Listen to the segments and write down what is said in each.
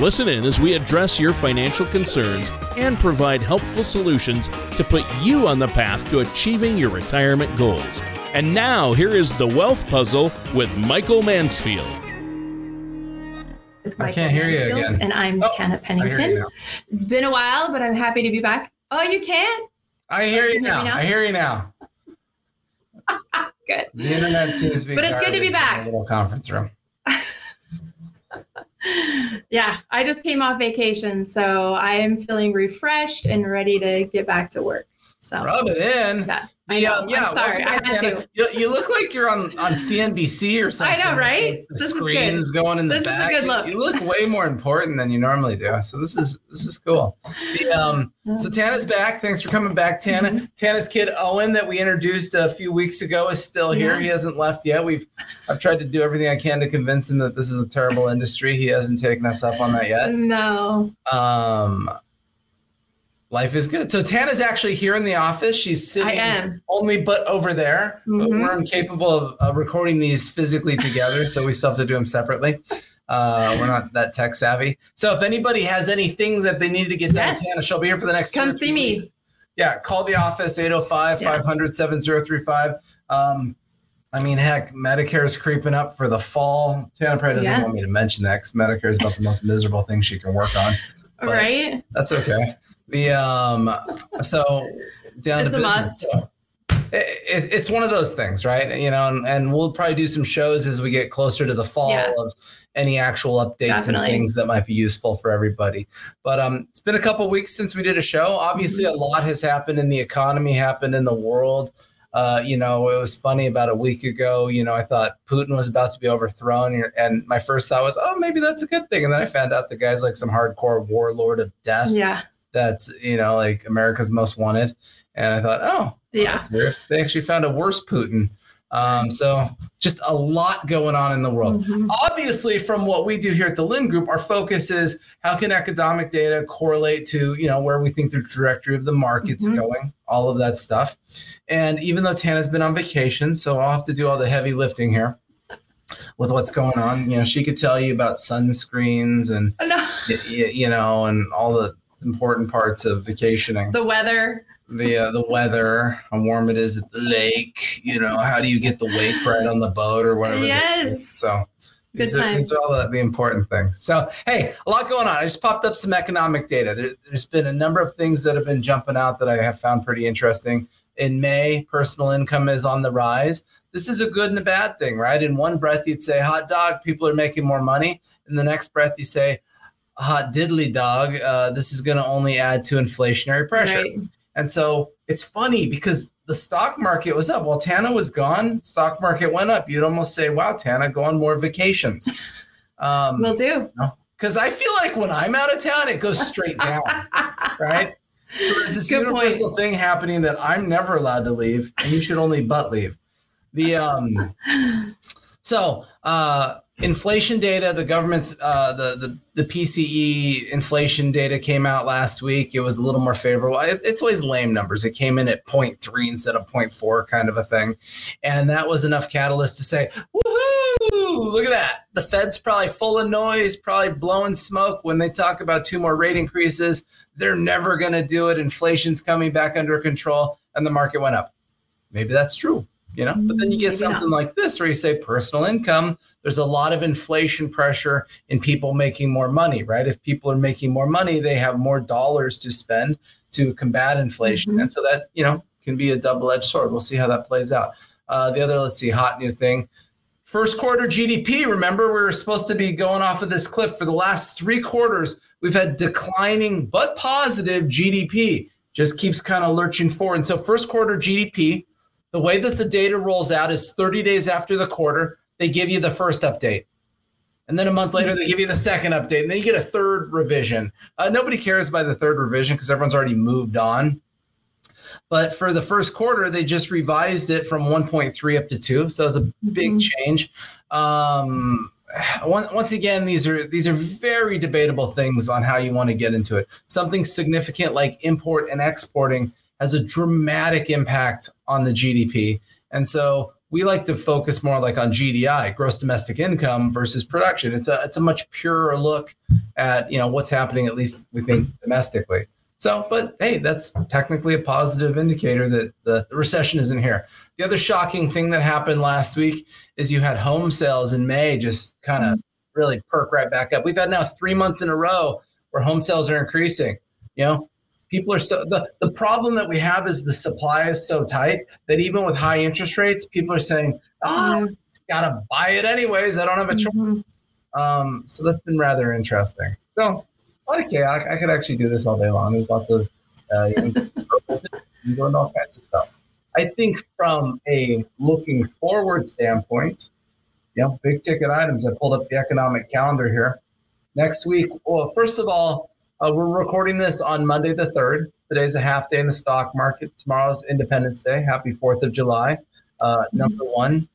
Listen in as we address your financial concerns and provide helpful solutions to put you on the path to achieving your retirement goals. And now, here is the Wealth Puzzle with Michael Mansfield. With Michael I can't hear Mansfield, you again. And I'm oh, Tana Pennington. It's been a while, but I'm happy to be back. Oh, you can't? I hear you, now. Hear now. I hear you now. good. The internet seems to be But it's good to be back. little conference room. Yeah, I just came off vacation, so I am feeling refreshed and ready to get back to work. So rub it in. Yeah. I know. Um, yeah, I'm sorry. I had to. You, you, look like you're on, on CNBC or something. I know, right? The this screens is good. going in the this back. This is a good look. You, you, look way more important than you normally do. So this is this is cool. The, um, so Tana's back. Thanks for coming back, Tana. Mm-hmm. Tana's kid Owen that we introduced a few weeks ago is still here. Yeah. He hasn't left yet. We've I've tried to do everything I can to convince him that this is a terrible industry. He hasn't taken us up on that yet. No. Um Life is good. So Tana's actually here in the office. She's sitting only but over there. Mm-hmm. But we're incapable of uh, recording these physically together, so we still have to do them separately. Uh, we're not that tech savvy. So if anybody has anything that they need to get done, yes. Tana, she'll be here for the next. Come see me. Weeks. Yeah, call the office 805 500 7035. Um, I mean, heck, Medicare is creeping up for the fall. Tana probably doesn't yeah. want me to mention that because Medicare is about the most miserable thing she can work on. right. That's okay. The um, so down it's to business. So it, it's one of those things, right? You know, and, and, we'll probably do some shows as we get closer to the fall yeah. of any actual updates Definitely. and things that might be useful for everybody. But um, it's been a couple weeks since we did a show. Obviously, mm-hmm. a lot has happened in the economy, happened in the world. Uh, you know, it was funny about a week ago. You know, I thought Putin was about to be overthrown, and my first thought was, oh, maybe that's a good thing. And then I found out the guy's like some hardcore warlord of death. Yeah that's you know like America's Most Wanted, and I thought, oh, yeah, they actually found a worse Putin. Um, so just a lot going on in the world. Mm-hmm. Obviously, from what we do here at the Lynd Group, our focus is how can economic data correlate to you know where we think the trajectory of the market's mm-hmm. going, all of that stuff. And even though Tana's been on vacation, so I'll have to do all the heavy lifting here with what's going on. You know, she could tell you about sunscreens and no. you, you know and all the important parts of vacationing. The weather. The uh, the weather, how warm it is at the lake. You know, how do you get the wake right on the boat or whatever. Yes. So. These are, these are, all the, the, important things. So, hey, a lot going on. I just popped up some economic data. There, there's been a number of things that have been jumping out that I have found pretty interesting. In May, personal income is on the rise. This is a good and a bad thing, right? In one breath, you'd say, hot dog, people are making more money. In the next breath, you say, hot diddly dog, uh, this is going to only add to inflationary pressure. Right. And so it's funny because the stock market was up while Tana was gone. Stock market went up. You'd almost say, "Wow, Tana, go on more vacations." Um, Will do. Because I feel like when I'm out of town, it goes straight down, right? So there's this Good universal point. thing happening that I'm never allowed to leave, and you should only but leave. The um, so uh, inflation data the government's uh, the, the the pce inflation data came out last week. It was a little more favorable. It's always lame numbers. It came in at 0.3 instead of 0.4 kind of a thing. And that was enough catalyst to say woohoo! Look at that. The fed's probably full of noise probably blowing smoke. When they talk about two more rate increases they're never going to do it. Inflation's coming back under control. And the market went up. Maybe that's true you know but then you get maybe something not. like this where you say personal income there's a lot of inflation pressure in people making more money, right? If people are making more money, they have more dollars to spend to combat inflation. Mm-hmm. And so that, you know, can be a double edged sword. We'll see how that plays out. Uh, the other, let's see, hot new thing. First quarter GDP, remember, we were supposed to be going off of this cliff for the last three quarters. We've had declining but positive GDP, just keeps kind of lurching forward. And so, first quarter GDP, the way that the data rolls out is 30 days after the quarter they give you the first update. And then a month later, they give you the second update, and then you get a third revision. Uh, nobody cares by the third revision because everyone's already moved on. But for the first quarter, they just revised it from 1.3 up to two, so it's a big mm-hmm. change. Um, once again, these are these are very debatable things on how you want to get into it. Something significant like import and exporting has a dramatic impact on the GDP, and so we like to focus more like on GDI, gross domestic income versus production. It's a it's a much purer look at you know what's happening at least we think domestically. So, but hey, that's technically a positive indicator that the, recession isn't here. The other shocking thing that happened last week is you had home sales in May just kind of really perk right back up. We've had now three months in a row where home sales are increasing. You know, people are so the, the problem that we have is the supply is so tight that even with high interest rates, people are saying, oh, mm-hmm. gotta buy it anyways. I don't have a choice. Mm-hmm. Um, so that's been rather interesting. So a lot of chaos. I could actually do this all day long. There's lots of uh, you doing all kinds of stuff. I think from a looking forward standpoint, know, big ticket items. I pulled up the economic calendar here. Next week, well, first of all, uh, we're recording this on Monday the 3rd. Today's a half day in the stock market. Tomorrow's Independence Day. Happy 4th of July. Uh, number one,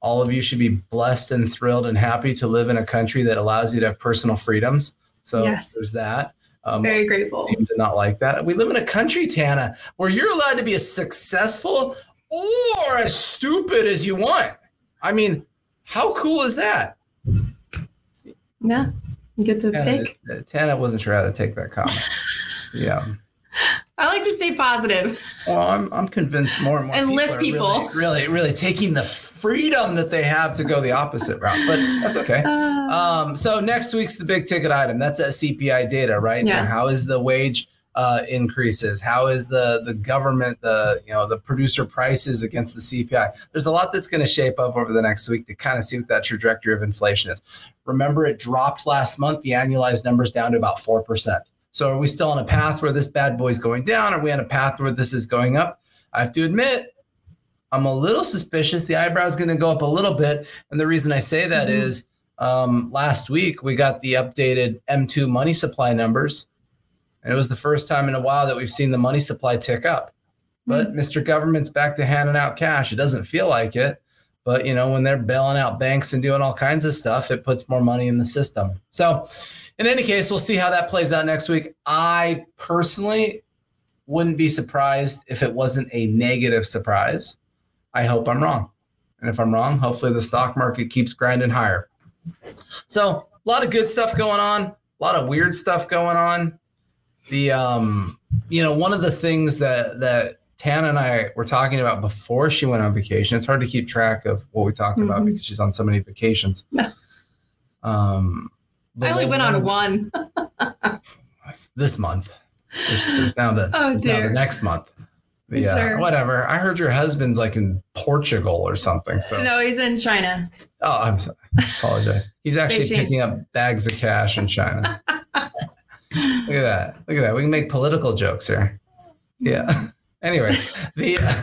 all of you should be blessed and thrilled and happy to live in a country that allows you to have personal freedoms. So yes. there's that. Um, Very grateful. Seem to not like that. We live in a country, Tana, where you're allowed to be as successful or as stupid as you want. I mean, how cool is that? Yeah, you get to Tana, pick. Tana wasn't sure how to take that comment. yeah. I like to stay positive. Well, I'm, I'm convinced more and more and people lift people. Really, really, really taking the freedom that they have to go the opposite route, but that's okay. Uh, um, so next week's the big ticket item. That's that CPI data, right? Yeah. How is the wage uh, increases? How is the the government the you know the producer prices against the CPI? There's a lot that's going to shape up over the next week to kind of see what that trajectory of inflation is. Remember, it dropped last month. The annualized numbers down to about four percent. So are we still on a path where this bad boy is going down? Are we on a path where this is going up? I have to admit, I'm a little suspicious. The eyebrow is going to go up a little bit. And the reason I say that mm-hmm. is um, last week we got the updated M2 money supply numbers. And it was the first time in a while that we've seen the money supply tick up. But mm-hmm. Mr. Government's back to handing out cash. It doesn't feel like it. But you know, when they're bailing out banks and doing all kinds of stuff, it puts more money in the system. So in any case, we'll see how that plays out next week. I personally wouldn't be surprised if it wasn't a negative surprise. I hope I'm wrong. And if I'm wrong, hopefully the stock market keeps grinding higher. So, a lot of good stuff going on, a lot of weird stuff going on. The um, you know, one of the things that that Tana and I were talking about before she went on vacation. It's hard to keep track of what we talked mm-hmm. about because she's on so many vacations. um, I only went on one. this month. There's, there's now the oh dear. the next month. Yeah, sure. whatever. I heard your husband's like in Portugal or something. So no, he's in China. Oh, I'm sorry. I apologize. He's actually picking up bags of cash in China. Look at that. Look at that. We can make political jokes here. Yeah. anyway, the uh,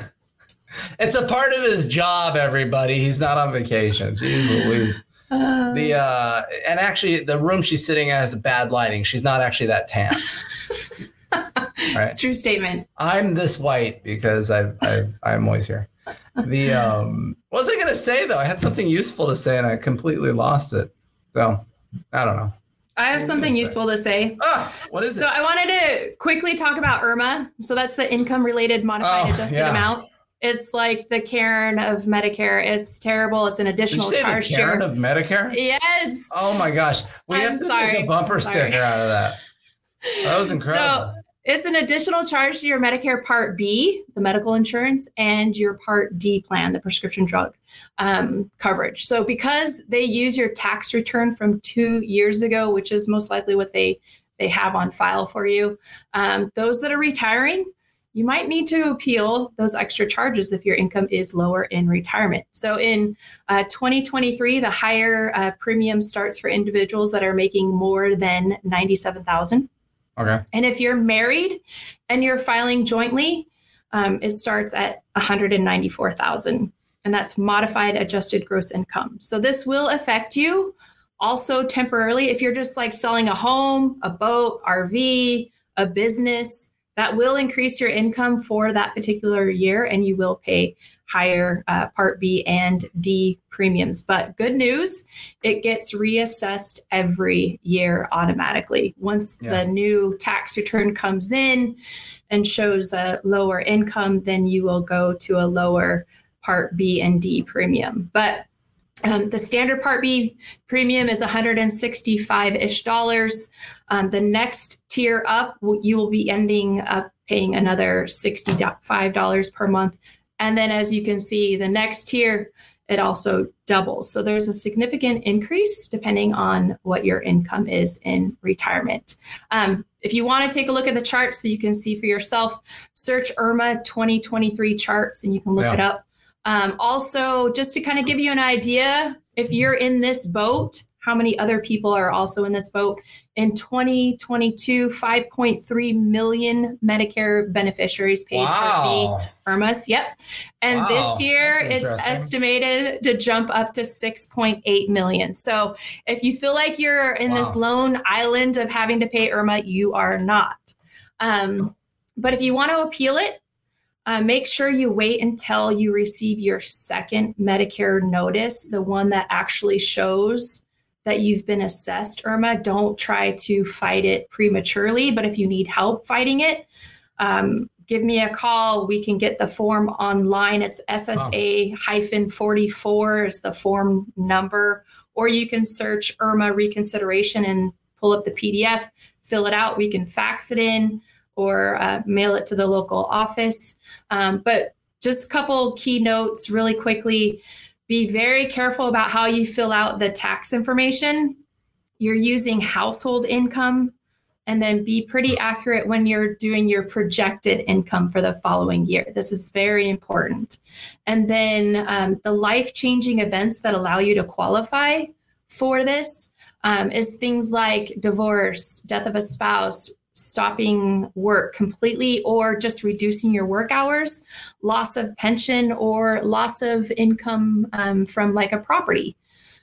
it's a part of his job. Everybody, he's not on vacation. Jeez Louise the uh, uh, and actually the room she's sitting in has bad lighting. She's not actually that tan. right. True statement. I'm this white because I I I'm always here. The um what was I gonna say though? I had something useful to say and I completely lost it. So I don't know. I have something useful to say. Ah, what is it? So I wanted to quickly talk about IRMAA. So that's the income related modified oh, adjusted yeah. amount. It's like the Karen of Medicare. It's terrible. It's an additional Did you say charge. The Karen of Medicare? Yes. Oh my gosh. We I'm have to sorry. make a bumper sticker out of that. That was incredible. So it's an additional charge to your Medicare Part B, the medical insurance, and your Part D plan, the prescription drug um, coverage. So because they use your tax return from two years ago, which is most likely what they they have on file for you, um, those that are retiring you might need to appeal those extra charges if your income is lower in retirement. So in uh, 2023, the higher uh, premium starts for individuals that are making more than 97,000. Okay. And if you're married and you're filing jointly, um, it starts at 194,000 and that's modified adjusted gross income. So this will affect you also temporarily if you're just like selling a home, a boat, RV, a business that will increase your income for that particular year, and you will pay higher uh, Part B and D premiums. But good news, it gets reassessed every year automatically. Once yeah. the new tax return comes in and shows a lower income, then you will go to a lower Part B and D premium. But um, the standard Part B premium is 165 ish dollars. Um, the next tier up, you will be ending up paying another $65 per month. And then, as you can see, the next tier, it also doubles. So there's a significant increase depending on what your income is in retirement. Um, if you want to take a look at the charts so you can see for yourself, search IRMAA 2023 charts and you can look yeah. it up. Um, also, just to kind of give you an idea, if you're in this boat, how many other people are also in this boat? In 2022, 5.3 million Medicare beneficiaries paid wow. for the IRMAAs. Yep. And wow. this year, it's estimated to jump up to 6.8 million. So if you feel like you're in wow. this lone island of having to pay IRMAA, you are not. Um, but if you want to appeal it, uh, make sure you wait until you receive your second Medicare notice, the one that actually shows that you've been assessed, IRMAA, Don't try to fight it prematurely, but if you need help fighting it, um, give me a call. We can get the form online. It's SSA hyphen 44 is the form number, or you can search IRMAA reconsideration and pull up the PDF, fill it out. We can fax it in or uh, mail it to the local office. Um, but just a couple key notes really quickly. Be very careful about how you fill out the tax information. You're using household income, and then be pretty accurate when you're doing your projected income for the following year. This is very important. And then um, the life changing events that allow you to qualify for this um, is things like divorce, death of a spouse, stopping work completely or just reducing your work hours, loss of pension, or loss of income um, from like a property.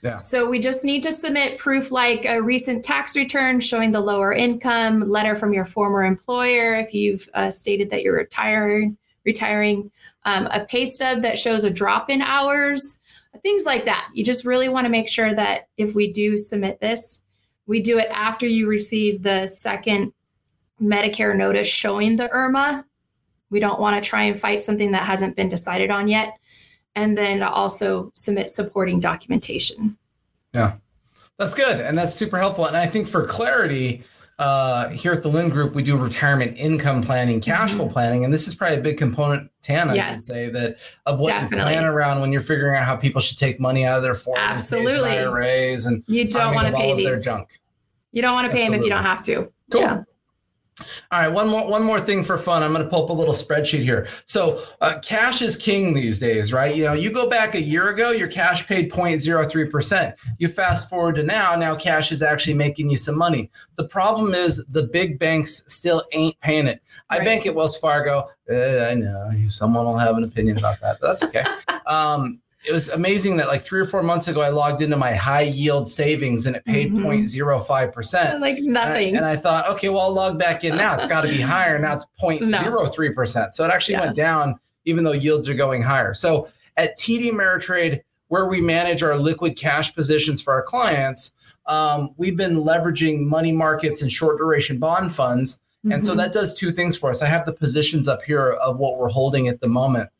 Yeah. So we just need to submit proof like a recent tax return showing the lower income, letter from your former employer if you've uh, stated that you're retiring, retiring, um, a pay stub that shows a drop in hours, things like that. You just really want to make sure that if we do submit this, we do it after you receive the second Medicare notice showing the IRMAA. We don't want to try and fight something that hasn't been decided on yet. And then also submit supporting documentation. Yeah, that's good. And that's super helpful. And I think for clarity, uh, here at the Lynd Group, we do retirement income planning, cash flow mm-hmm. planning, and this is probably a big component, Tana, yes, say that of what definitely. you plan around when you're figuring out how people should take money out of their 401ks Absolutely. and IRAs, and you don't want to pay these. Their junk. You don't want to pay Absolutely. them if you don't have to. Cool. Yeah. All right, one more one more thing for fun. I'm going to pull up a little spreadsheet here. So, uh, cash is king these days, right? You know, you go back a year ago, your cash paid 0.03 percent. You fast forward to now, now cash is actually making you some money. The problem is the big banks still ain't paying it. I bank at Wells Fargo. Uh, I know someone will have an opinion about that, but that's okay. um, it was amazing that like three or four months ago, I logged into my high yield savings and it paid mm-hmm. 0.05%. Like nothing. And I, and I, thought, okay, well, I'll log back in now. It's got to be higher. Now it's 0.03%. No. So it actually yeah. went down, even though yields are going higher. So at TD Ameritrade, where we manage our liquid cash positions for our clients, um, we've been leveraging money markets and short duration bond funds. Mm-hmm. And so mm-hmm. that does two things for us. I have the positions up here of what we're holding at the moment.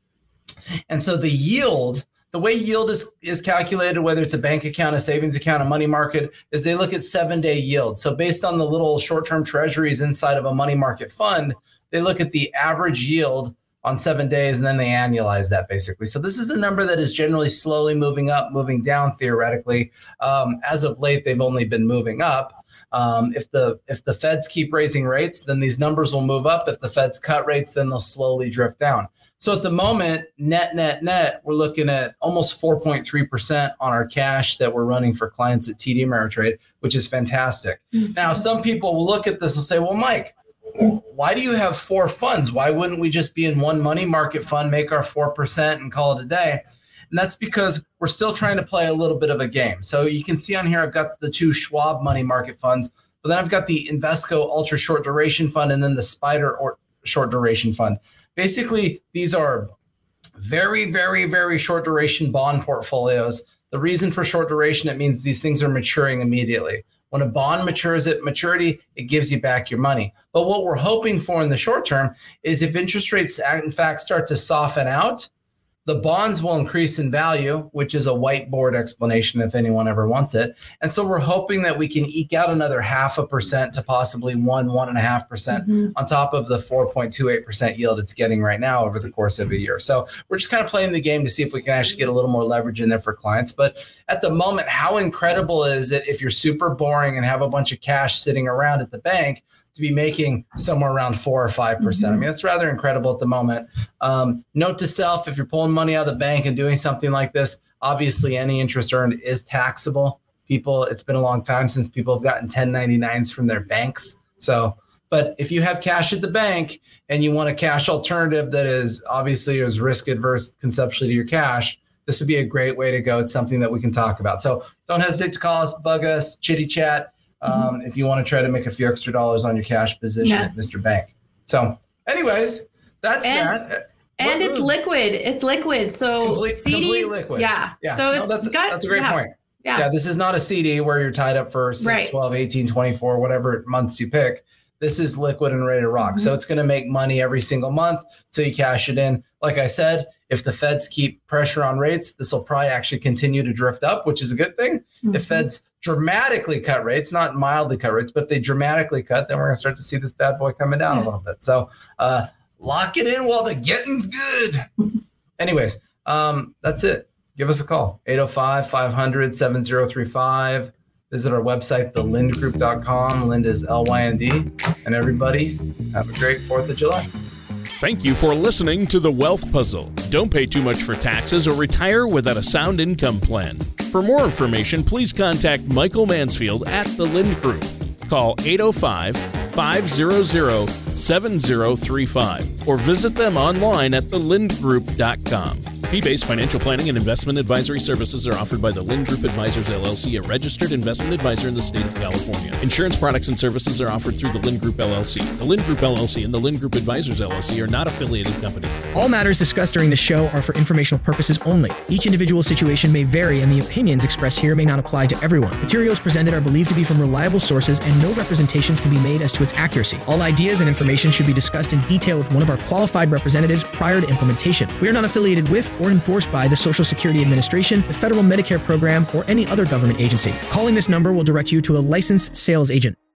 And so the yield the way yield is, is calculated, whether it's a bank account, a savings account, a money market, is they look at seven day yield. So based on the little short term treasuries inside of a money market fund, they look at the average yield on seven days and then they annualize that basically. So this is a number that is generally slowly moving up, moving down theoretically. Um, as of late, they've only been moving up. Um, if the if the Feds keep raising rates, then these numbers will move up. If the Feds cut rates, then they'll slowly drift down. So at the moment, net, net, net, we're looking at almost 4.3% on our cash that we're running for clients at TD Ameritrade, which is fantastic. Mm-hmm. Now, some people will look at this and say, well, Mike, why do you have four funds? Why wouldn't we just be in one money market fund, make our 4% and call it a day? And that's because we're still trying to play a little bit of a game. So you can see on here, I've got the two Schwab money market funds, but then I've got the Invesco ultra short duration fund and then the SPDR or short duration fund. Basically, these are very, very, very short duration bond portfolios. The reason for short duration, it means these things are maturing immediately. When a bond matures at maturity, it gives you back your money. But what we're hoping for in the short term is if interest rates, in fact, start to soften out, the bonds will increase in value, which is a whiteboard explanation if anyone ever wants it. And so we're hoping that we can eke out another half a percent to possibly one, one and a half percent mm-hmm. on top of the 4.28% yield it's getting right now over the course of a year. So we're just kind of playing the game to see if we can actually get a little more leverage in there for clients. But at the moment, how incredible is it if you're super boring and have a bunch of cash sitting around at the bank? To be making somewhere around four or 5%. mm-hmm. I mean, it's rather incredible at the moment. Um, note to self if you're pulling money out of the bank and doing something like this, obviously any interest earned is taxable. People, it's been a long time since people have gotten 1099s from their banks. So, but if you have cash at the bank and you want a cash alternative that is obviously as risk adverse conceptually to your cash, this would be a great way to go. It's something that we can talk about. So don't hesitate to call us, bug us, chitty chat Mm-hmm. Um, mm-hmm. if you want to try to make a few extra dollars on your cash position yeah. at Mr. Bank. So, anyways, that's and, that. And what it's liquid. It's liquid. So complete, CDs, liquid. Yeah. yeah. So no, that's, got, that's a great yeah. point. Yeah. yeah. This is not a CD where you're tied up for 6, right. 12, 18, 24, whatever months you pick. This is liquid and ready to rock. Mm-hmm. So it's going to make money every single month till you cash it in. Like I said, if the feds keep pressure on rates, this will probably actually continue to drift up, which is a good thing. Mm-hmm. If feds dramatically cut rates, not mildly cut rates, but if they dramatically cut, then we're going to start to see this bad boy coming down yeah. a little bit. So uh, lock it in while the getting's good. Anyways, um, that's it. Give us a call 805 500 7035. Visit our website, thelyndgroup.com. Lynd is L Y N D. And everybody, have a great 4th of July. Thank you for listening to The Wealth Puzzle. Don't pay too much for taxes or retire without a sound income plan. For more information, please contact Michael Mansfield at The Lynd Group. Call 805 500 7035 or visit them online at thelyndgroup.com. Fee-based financial planning and investment advisory services are offered by the Lynd Group Advisors LLC, a registered investment advisor in the state of California. Insurance products and services are offered through the Lynd Group LLC. The Lynd Group LLC and the Lynd Group Advisors LLC are not affiliated companies. All matters discussed during the show are for informational purposes only. Each individual situation may vary, and the opinions expressed here may not apply to everyone. Materials presented are believed to be from reliable sources, and no representations can be made as to its accuracy. All ideas and information should be discussed in detail with one of our qualified representatives prior to implementation. We are not affiliated with or enforced by the Social Security Administration, the Federal Medicare Program, or any other government agency. Calling this number will direct you to a licensed sales agent.